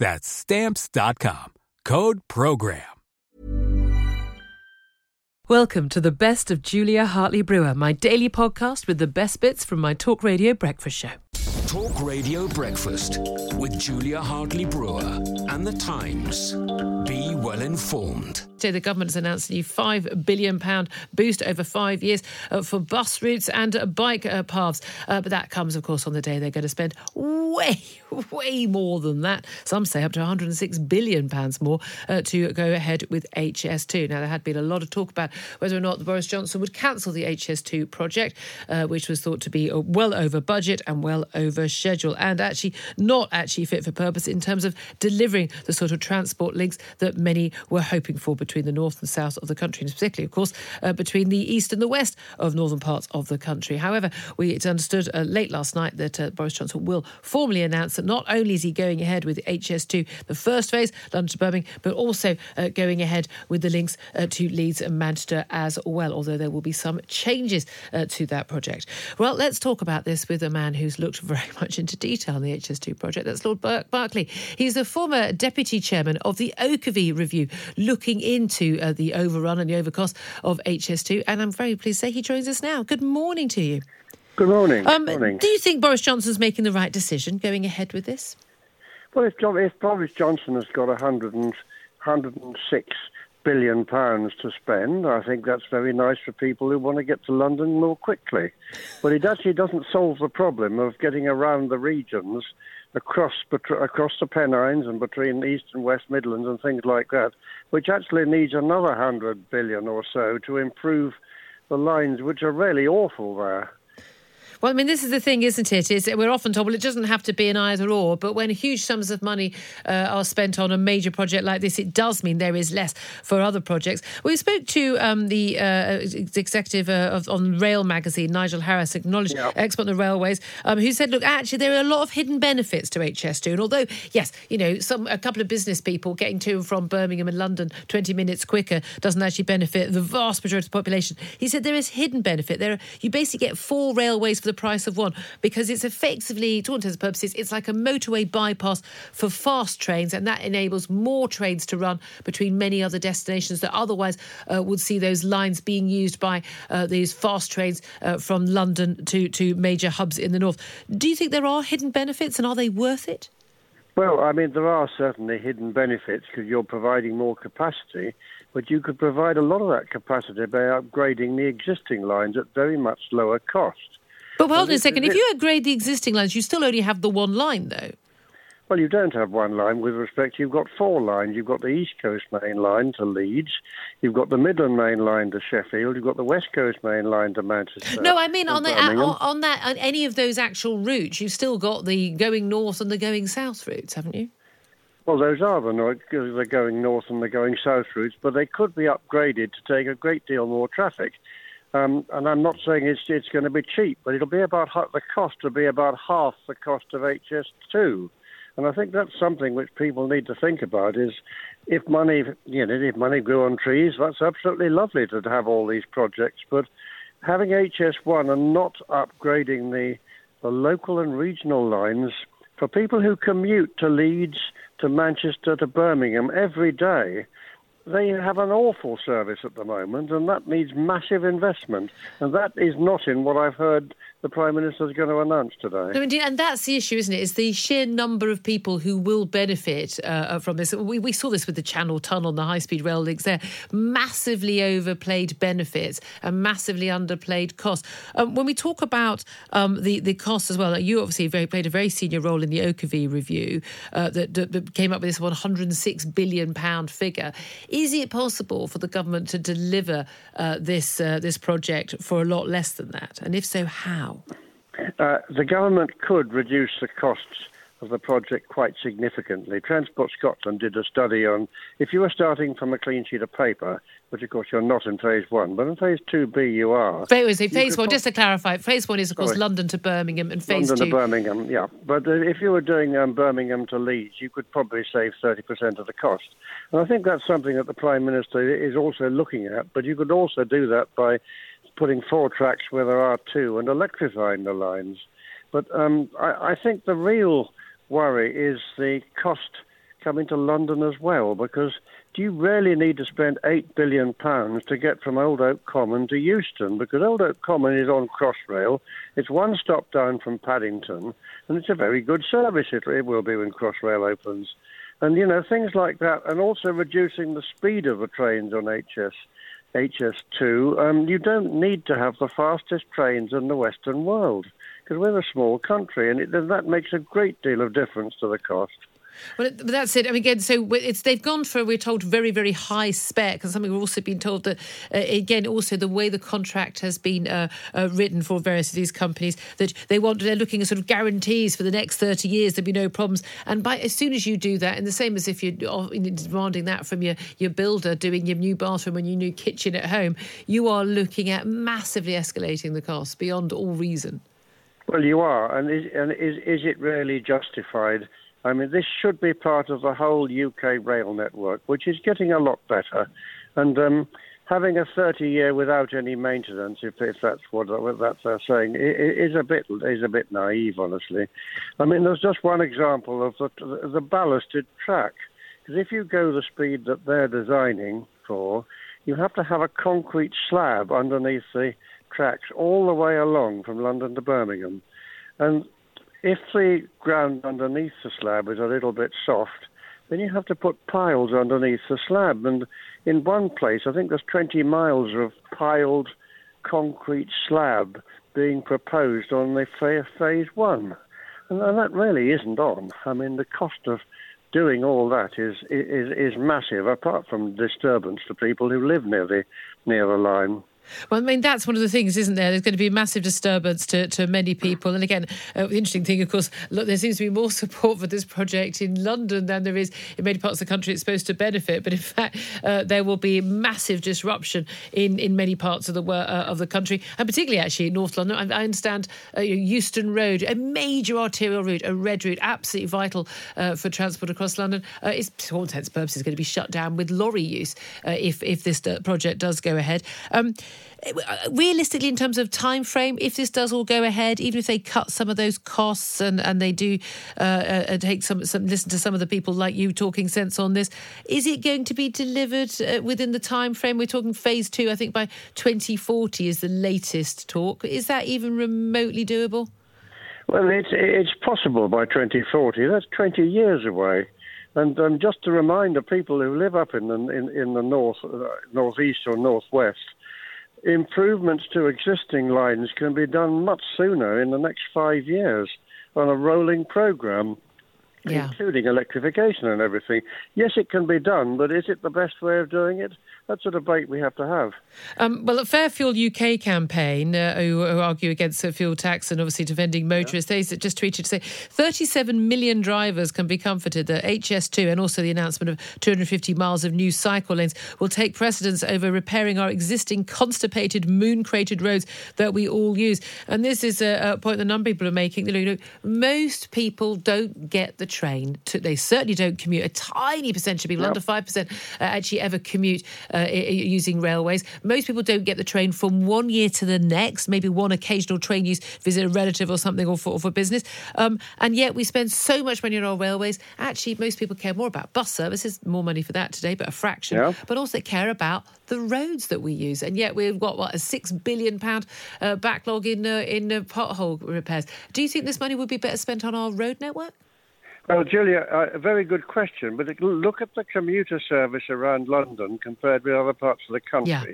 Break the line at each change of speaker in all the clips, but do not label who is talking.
That's Stamps.com. Code PROGRAM.
Welcome to the best of Julia Hartley Brewer, my daily podcast with the best bits from my talk radio breakfast show.
Talk Radio Breakfast with Julia Hartley Brewer and The Times. Be well informed.
So the government has announced a new £5 billion boost over five years uh, for bus routes and uh, bike uh, paths. Uh, but that comes, of course, on the day they're going to spend way, way more than that. Some say up to £106 billion more uh, to go ahead with HS2. Now, there had been a lot of talk about whether or not Boris Johnson would cancel the HS2 project, uh, which was thought to be well over budget and well over schedule, and actually not actually fit for purpose in terms of delivering the sort of transport links that many were hoping for between the north and south of the country, and particularly, of course, uh, between the east and the west of northern parts of the country. However, we it's understood uh, late last night that uh, Boris Johnson will formally announce that not only is he going ahead with HS2, the first phase, London to Birmingham, but also uh, going ahead with the links uh, to Leeds and Manchester as well, although there will be some changes uh, to that project. Well, let's talk about this with a man who's looked very much into detail on the HS2 project. That's Lord Berkeley. He's the former deputy chairman of the Oakervee Review, looking into uh, the overrun and the overcost of HS2. And I'm very pleased to say he joins us now. Good morning to you.
Good morning.
Um,
Good morning.
Do you think Boris Johnson's making the right decision going ahead with this?
Well, if, John, if Boris Johnson has got 100 and, 106 billion pounds to spend, I think that's very nice for people who want to get to London more quickly. But it actually doesn't solve the problem of getting around the regions across across the Pennines and between East and West Midlands and things like that, which actually needs another 100 billion or so to improve the lines, which are really awful there.
Well, I mean, this is the thing, isn't it? Is we're often told, well, it doesn't have to be an either or, but when huge sums of money uh, are spent on a major project like this, it does mean there is less for other projects. We spoke to um, the uh, executive uh, of, on Rail magazine, Nigel Harris, acknowledged
Yeah.
expert on the railways, um, who said, look, actually, there are a lot of hidden benefits to HS2. And although, yes, you know, some a couple of business people getting to and from Birmingham and London 20 minutes quicker doesn't actually benefit the vast majority of the population. He said there is hidden benefit. There, are, you basically get four railways for the price of one because it's effectively, to all intents and purposes, it's like a motorway bypass for fast trains, and that enables more trains to run between many other destinations that otherwise uh, would see those lines being used by uh, these fast trains uh, from London to to major hubs in the north. Do you think there are hidden benefits, and are they worth it?
Well, I mean, there are certainly hidden benefits because you're providing more capacity, but you could provide a lot of that capacity by upgrading the existing lines at very much lower cost.
But hold on a second. If you upgrade the existing lines, you still only have the one line, though.
Well, you don't have one line with respect. You've got four lines. You've got the East Coast Main Line to Leeds. You've got the Midland Main Line to Sheffield. You've got the West Coast Main Line to Manchester.
No, I mean on the on, on that on any of those actual routes, you've still got the going north and the going south routes, haven't you?
Well, those are the north, they're going north and they're going south routes, but they could be upgraded to take a great deal more traffic. Um, and I'm not saying it's it's going to be cheap, but it'll be about the cost will be about half the cost of HS2. And I think that's something which people need to think about is if money, you know, if money grew on trees, that's absolutely lovely to have all these projects. But having HS1 and not upgrading the the local and regional lines for people who commute to Leeds, to Manchester, to Birmingham every day, they have an awful service at the moment, and that needs massive investment. And that is not in what I've heard the Prime Minister is going to announce today.
No, indeed, and that's the issue, isn't it? Is the sheer number of people who will benefit uh, from this. We, we saw this with the Channel Tunnel the high speed rail links there. Massively overplayed benefits and massively underplayed costs. Um, when we talk about um, the, the costs as well, you obviously very, played a very senior role in the Oakervee review uh, that, that, that, came up with this £106 billion figure. Is it possible for the government to deliver uh, this, uh, this project for a lot less than that? And if so, how? Now?
Uh, the government could reduce the costs of the project quite significantly. Transport Scotland did a study on if you were starting from a clean sheet of paper, which of course you're not in phase one, but in phase 2B you are.
Phase, phase one, just to clarify, phase one is of course Sorry. London to Birmingham and phase
London
two.
London to Birmingham, yeah. But uh, if you were doing um, Birmingham to Leeds, you could probably save 30% of the cost. And I think that's something that the Prime Minister is also looking at, but you could also do that by putting four tracks where there are two and electrifying the lines. But um, I, I think the real worry is the cost coming to London as well, because do you really need to spend eight billion pounds to get from Old Oak Common to Euston? Because Old Oak Common is on Crossrail, it's one stop down from Paddington, and it's a very good service. It, it will be when Crossrail opens, and you know things like that, and also reducing the speed of the trains on HS HS2, um, you don't need to have the fastest trains in the Western world because we're a small country, and it, that makes a great deal of difference to the cost.
Well, that's it. I mean, again, so it's they've gone for we're told very very high spec, and something we've also been told that uh, again also the way the contract has been uh, uh, written for various of these companies that they want they're looking at sort of guarantees for the next thirty years there'll be no problems. And by as soon as you do that, and the same as if you're demanding that from your your builder doing your new bathroom and your new kitchen at home, you are looking at massively escalating the cost beyond all reason.
Well, you are, and is, and is is it really justified? I mean, this should be part of the whole UK rail network, which is getting a lot better. And um, having a 30 year without any maintenance, if, if that's what that's they're saying, is a bit is a bit naive, honestly. I mean, there's just one example of the, the ballasted track. Because if you go the speed that they're designing for, you have to have a concrete slab underneath the tracks all the way along from London to Birmingham. And if the ground underneath the slab is a little bit soft, then you have to put piles underneath the slab. And in one place, I think there's 20 miles of piled concrete slab being proposed on the phase one. And that really isn't on. I mean, the cost of doing all that is, is, is massive, apart from disturbance to people who live near the, near the line.
Well, I mean, that's one of the things, isn't there? There's going to be a massive disturbance to, to many people. And again, uh, the interesting thing, of course, look, there seems to be more support for this project in London than there is in many parts of the country it's supposed to benefit. But in fact, uh, there will be massive disruption in, in many parts of the uh, of the country, and particularly actually in North London. I, I understand uh, Euston Road, a major arterial route, a red route, absolutely vital uh, for transport across London, uh, is, to all intents and purposes, going to be shut down with lorry use if, if this project does go ahead. Um, realistically, in terms of time frame, if this does all go ahead, even if they cut some of those costs and, and they do uh, uh, take some, some listen to some of the people like you talking sense on this, is it going to be delivered uh, within the time frame? We're talking phase two, I think by 2040 is the latest talk. Is that even remotely doable?
Well, it's it's possible by 2040. That's 20 years away. And um, just to remind the people who live up in the in, in the north, uh, northeast or northwest, improvements to existing lines can be done much sooner in the next five years on a rolling program. Yeah. including electrification and everything. Yes, it can be done, but is it the best way of doing it? That's a debate we have to have.
Um, well, a Fair Fuel UK campaign, uh, who, who, argue against a fuel tax and obviously defending motorists, yeah. they just tweeted to say 37 million drivers can be comforted that HS2 and also the announcement of 250 miles of new cycle lanes will take precedence over repairing our existing constipated, moon cratered roads that we all use. And this is a, a point that number of people are making. You know, most people don't get the train. To, they certainly don't commute. A tiny percentage of people, yep. under 5%, uh, actually ever commute. Uh, uh, using railways. Most people don't get the train from one year to the next, maybe one occasional train use, visit a relative or something, or for, or for business. Um, and yet we spend so much money on our railways. Actually, most people care more about bus services, more money for that today, but a fraction, yeah. but also care about the roads that we use. And yet we've got, what, a £6 billion uh, backlog in, uh, in uh, pothole repairs. Do you think this money would be better spent on our road network?
Well, Julia, uh, a very good question. But look at the commuter service around London compared with other parts of the country. Yeah.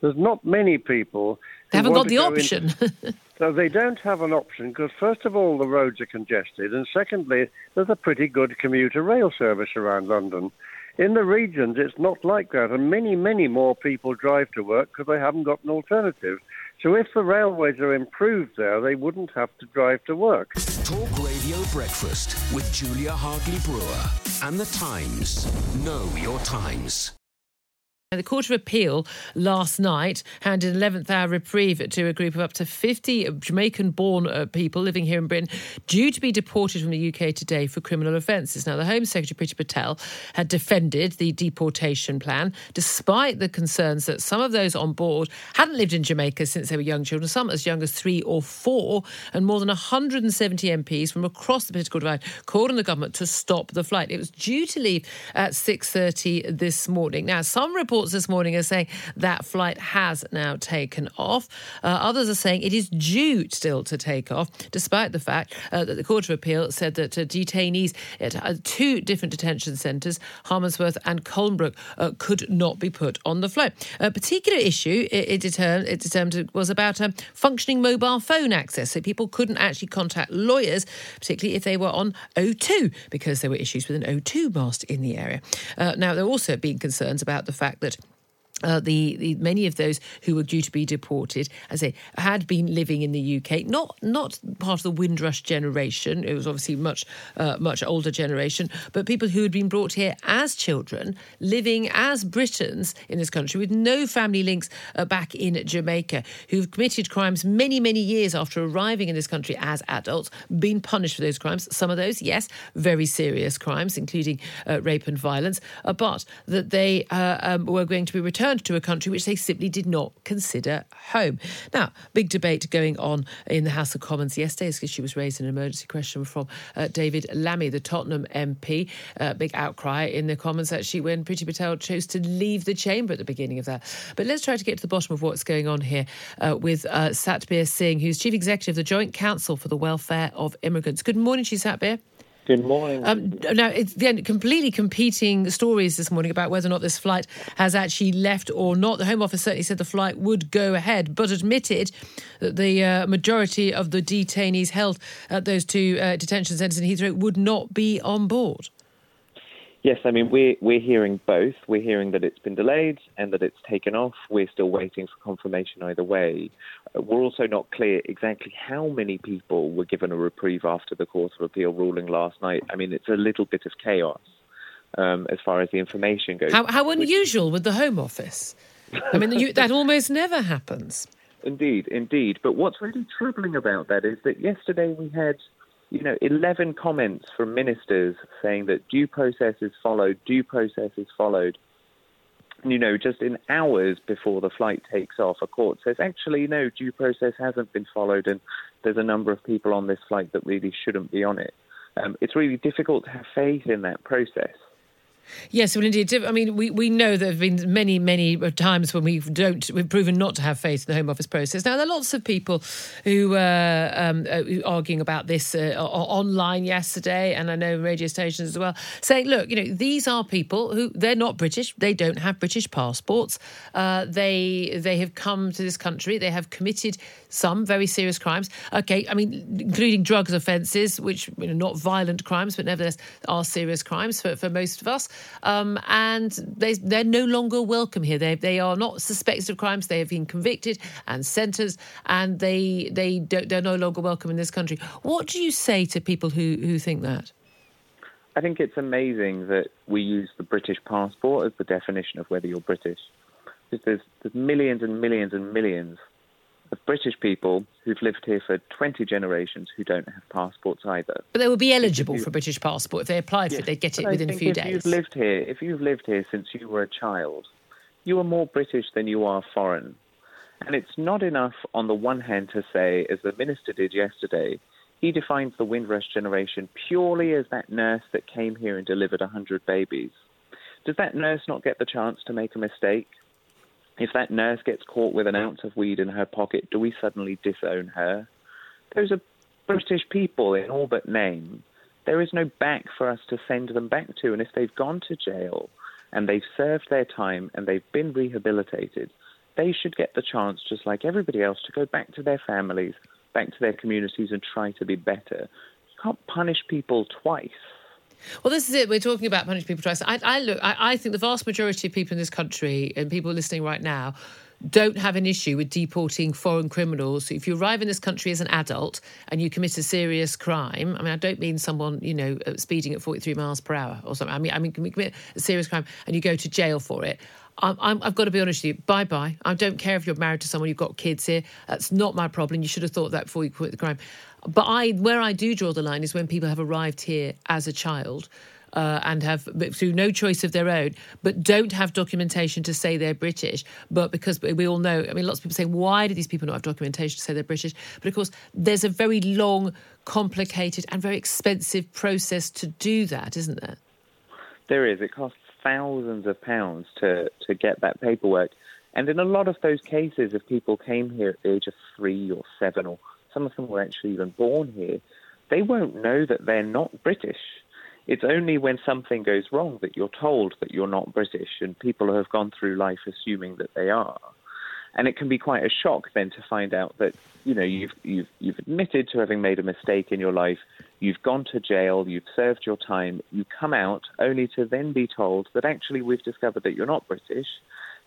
There's not many people.
They haven't got the option.
so they don't have an option because, first of all, the roads are congested, and secondly, there's a pretty good commuter rail service around London. In the regions, it's not like that, and many, many more people drive to work because they haven't got an alternative. So if the railways are improved there, they wouldn't have to drive to work.
Talk Radio Breakfast with Julia Hartley Brewer and the Times. Know your times.
The Court of Appeal last night handed an 11th hour reprieve to a group of up to 50 Jamaican born uh, people living here in Britain due to be deported from the UK today for criminal offences. Now, the Home Secretary, Priti Patel, had defended the deportation plan despite the concerns that some of those on board hadn't lived in Jamaica since they were young children, some as young as three or four, and more than 170 MPs from across the political divide called on the government to stop the flight. It was due to leave at 6.30 this morning. Now, some reports reports this morning are saying that flight has now taken off. Uh, others are saying it is due still to take off, despite the fact uh, that the Court of Appeal said that uh, detainees at uh, two different detention centres, Harmondsworth and Colnbrook, uh, could not be put on the flight. A particular issue it, it, determined, it determined was about um, functioning mobile phone access, so people couldn't actually contact lawyers, particularly if they were on O2, because there were issues with an O2 mast in the area. Uh, now, there are also been concerns about the fact that uh, the, the, many of those who were due to be deported, as I say, had been living in the UK, not not part of the Windrush generation. It was obviously much uh, much older generation, but people who had been brought here as children, living as Britons in this country with no family links uh, back in Jamaica, who've committed crimes many many years after arriving in this country as adults, been punished for those crimes. Some of those, yes, very serious crimes, including uh, rape and violence, uh, but that they uh, um, were going to be returned returned to a country which they simply did not consider home. Now, big debate going on in the House of Commons yesterday. This issue was raised in an emergency question from uh, David Lammy, the Tottenham MP. Uh, big outcry in the Commons actually when Priti Patel chose to leave the chamber at the beginning of that. But let's try to get to the bottom of what's going on here uh, with uh, Satbir Singh, who's Chief Executive of the Joint Council for the Welfare of Immigrants. Good morning, Chief Satbir.
Good morning. Um,
now, it's the completely competing stories this morning about whether or not this flight has actually left or not. The Home Office certainly said the flight would go ahead, but admitted that the uh, majority of the detainees held at those two uh, detention centres in Heathrow would not be on board.
Yes, I mean we're we're hearing both. We're hearing that it's been delayed and that it's taken off. We're still waiting for confirmation either way. We're also not clear exactly how many people were given a reprieve after the Court of Appeal ruling last night. I mean, it's a little bit of chaos um, as far as the information goes.
How, how unusual with the Home Office? I mean, you, that almost never happens.
Indeed, indeed. But what's really troubling about that is that yesterday we had you know, 11 comments from ministers saying that due process is followed, due process is followed. You know, just in hours before the flight takes off, a court says, actually, no, due process hasn't been followed, and there's a number of people on this flight that really shouldn't be on it. Um, it's really difficult to have faith in that process.
Yes, well, indeed. I mean, we, we know there have been many, many times when we don't, we've proven not to have faith in the Home Office process. Now, there are lots of people who uh, um, are arguing about this uh, online yesterday, and I know radio stations as well, saying, look, you know, these are people who they're not British, they don't have British passports, uh, they they have come to this country, they have committed some very serious crimes. Okay, I mean, including drugs offences, which you know, not violent crimes, but nevertheless are serious crimes for, for most of us. Um, and they, they're no longer welcome here. They, they are not suspected of crimes. They have been convicted and sentenced, and they they don't, they're no longer welcome in this country. What do you say to people who, who think that?
I think it's amazing that we use the British passport as the definition of whether you're British. There's, there's millions and millions and millions of British people who've lived here for 20 generations who don't have passports either.
But they would be eligible for a British passport if they applied yes, for it. They'd get it within a few
if
days.
You've lived here, if you've lived here since you were a child, you are more British than you are foreign. And it's not enough, on the one hand, to say, as the minister did yesterday, he defines the Windrush generation purely as that nurse that came here and delivered 100 babies. Does that nurse not get the chance to make a mistake? If that nurse gets caught with an ounce of weed in her pocket, do we suddenly disown her? Those are British people in all but name. There is no back for us to send them back to. And if they've gone to jail and they've served their time and they've been rehabilitated, they should get the chance, just like everybody else, to go back to their families, back to their communities and try to be better. You can't punish people twice.
Well, this is it. We're talking about punishing people twice. I, I look. I, I, think the vast majority of people in this country and people listening right now don't have an issue with deporting foreign criminals. If you arrive in this country as an adult and you commit a serious crime, I mean, I don't mean someone you know uh, speeding at 43 miles per hour or something. I mean, I mean, commit a serious crime and you go to jail for it? i have got to be honest with you. Bye bye. I don't care if you're married to someone, you've got kids here. That's not my problem. You should have thought that before you commit the crime. But I, where I do draw the line is when people have arrived here as a child uh, and have through no choice of their own, but don't have documentation to say they're British. But because we all know, I mean, lots of people saying, why do these people not have documentation to say they're British? But of course, there's a very long, complicated, and very expensive process to do that, isn't there?
There is. It costs thousands of pounds to, to get that paperwork. And in a lot of those cases, if people came here at the age of three or seven, or some of them were actually even born here, they won't know that they're not British. It's only when something goes wrong that you're told that you're not British, and people have gone through life assuming that they are. And it can be quite a shock then to find out that you know you've you've you've admitted to having made a mistake in your life, you've gone to jail, you've served your time, you come out only to then be told that actually we've discovered that you're not British,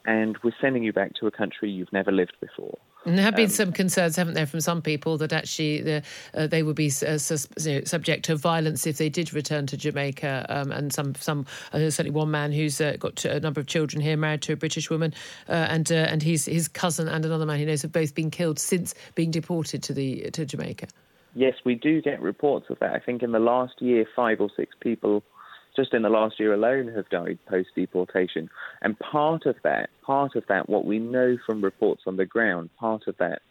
and we're sending you back to a country you've never lived before.
And there have been um, some concerns, haven't there, from some people that actually the, uh, they would be uh, sus- subject to violence if they did return to Jamaica. Um, and some, some uh, certainly one man who's uh, got a number of children here, married to a British woman, uh, and uh, and his his cousin and another man he knows have both been killed since being deported to the to Jamaica.
Yes, we do get reports of that. I think in the last year, five or six people just in the last year alone have died post deportation. And part of that, part of that, what we know from reports on the ground, part of that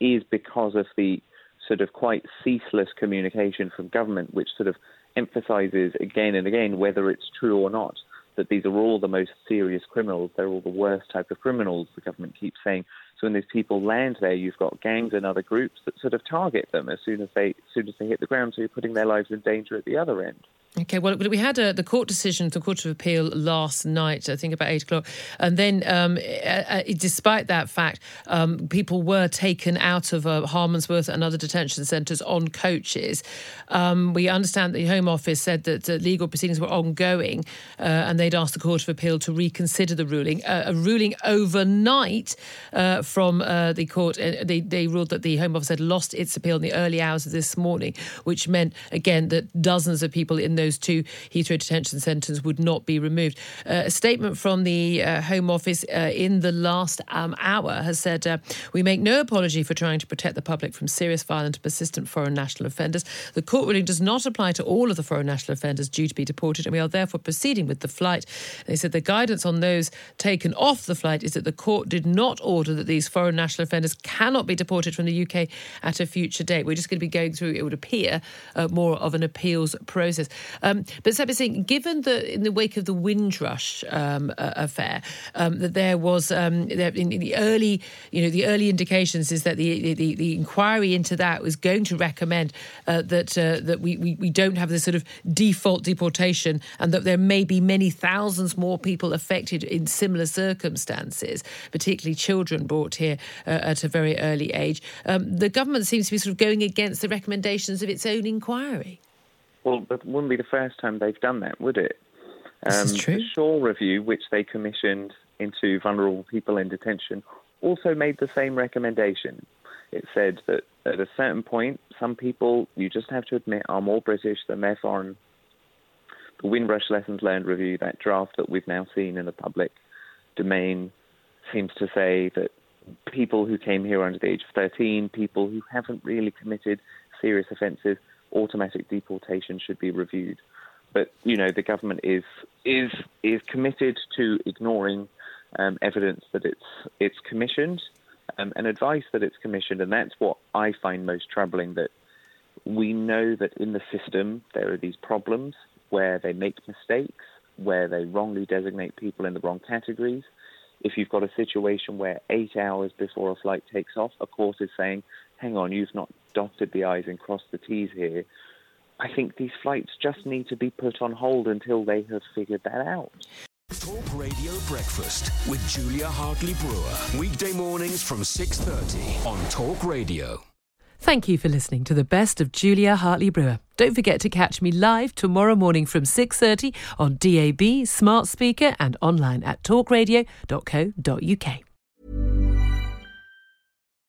is because of the sort of quite ceaseless communication from government, which sort of emphasizes again and again, whether it's true or not, that these are all the most serious criminals. They're all the worst type of criminals, the government keeps saying. So when these people land there, you've got gangs and other groups that sort of target them as soon as they as soon as they hit the ground. So you're putting their lives in danger at the other end.
Okay, well, we had a, the court decision, the Court of Appeal last night, I think about eight o'clock. And then, um, uh, despite that fact, um, people were taken out of uh, and other detention centres on coaches. Um, we understand the Home Office said that uh, legal proceedings were ongoing uh, and they'd asked the Court of Appeal to reconsider the ruling. Uh, a ruling overnight uh, from the court, they, they ruled that the Home Office had lost its appeal in the early hours of this morning, which meant, again, that dozens of people in the those two Heathrow detention centres would not be removed. Uh, a statement from the uh, Home Office uh, in the last um, hour has said, uh, We make no apology for trying to protect the public from serious, violent, persistent foreign national offenders. The court ruling does not apply to all of the foreign national offenders due to be deported, and we are therefore proceeding with the flight. They said the guidance on those taken off the flight is that the court did not order that these foreign national offenders cannot be deported from the UK at a future date. We're just going to be going through, it would appear, uh, more of an appeals process. Um, but Satbir, saying, given the in the wake of the Windrush um, uh, affair, um, that there was um, in, in, the early, you know, the early indications is that the the, the inquiry into that was going to recommend uh, that uh, that we, we we don't have this sort of default deportation, and that there may be many thousands more people affected in similar circumstances, particularly children brought here uh, at a very early age. Um, the government seems to be sort of going against the recommendations of its own inquiry.
Well, that wouldn't be the first time they've done that, would it?
This is
Um,
true.
The Shaw review, which they commissioned into vulnerable people in detention, also made the same recommendation. It said that at a certain point, some people you just have to admit are more British than they're foreign. The Windrush Lessons Learned review, that draft that we've now seen in the public domain, seems to say that people who came here under the age of 13, people who haven't really committed serious offences, automatic deportation should be reviewed. But you know, the government is is is committed to ignoring um, evidence that it's it's commissioned um, and advice that it's commissioned, and that's what I find most troubling. That we know that in the system there are these problems where they make mistakes, where they wrongly designate people in the wrong categories. If you've got a situation where eight hours before a flight takes off, a court is saying, hang on, you've not dotted the I's and crossed the T's here. I think these flights just need to be put on hold until they have figured that out.
Talk Radio Breakfast with Julia Hartley Brewer. Weekday mornings from 6.30 on Talk Radio.
Thank you for listening to the best of Julia Hartley Brewer. Don't forget to catch me live tomorrow morning from 6:30 on DAB, smart speaker and online at talkradio.co.uk.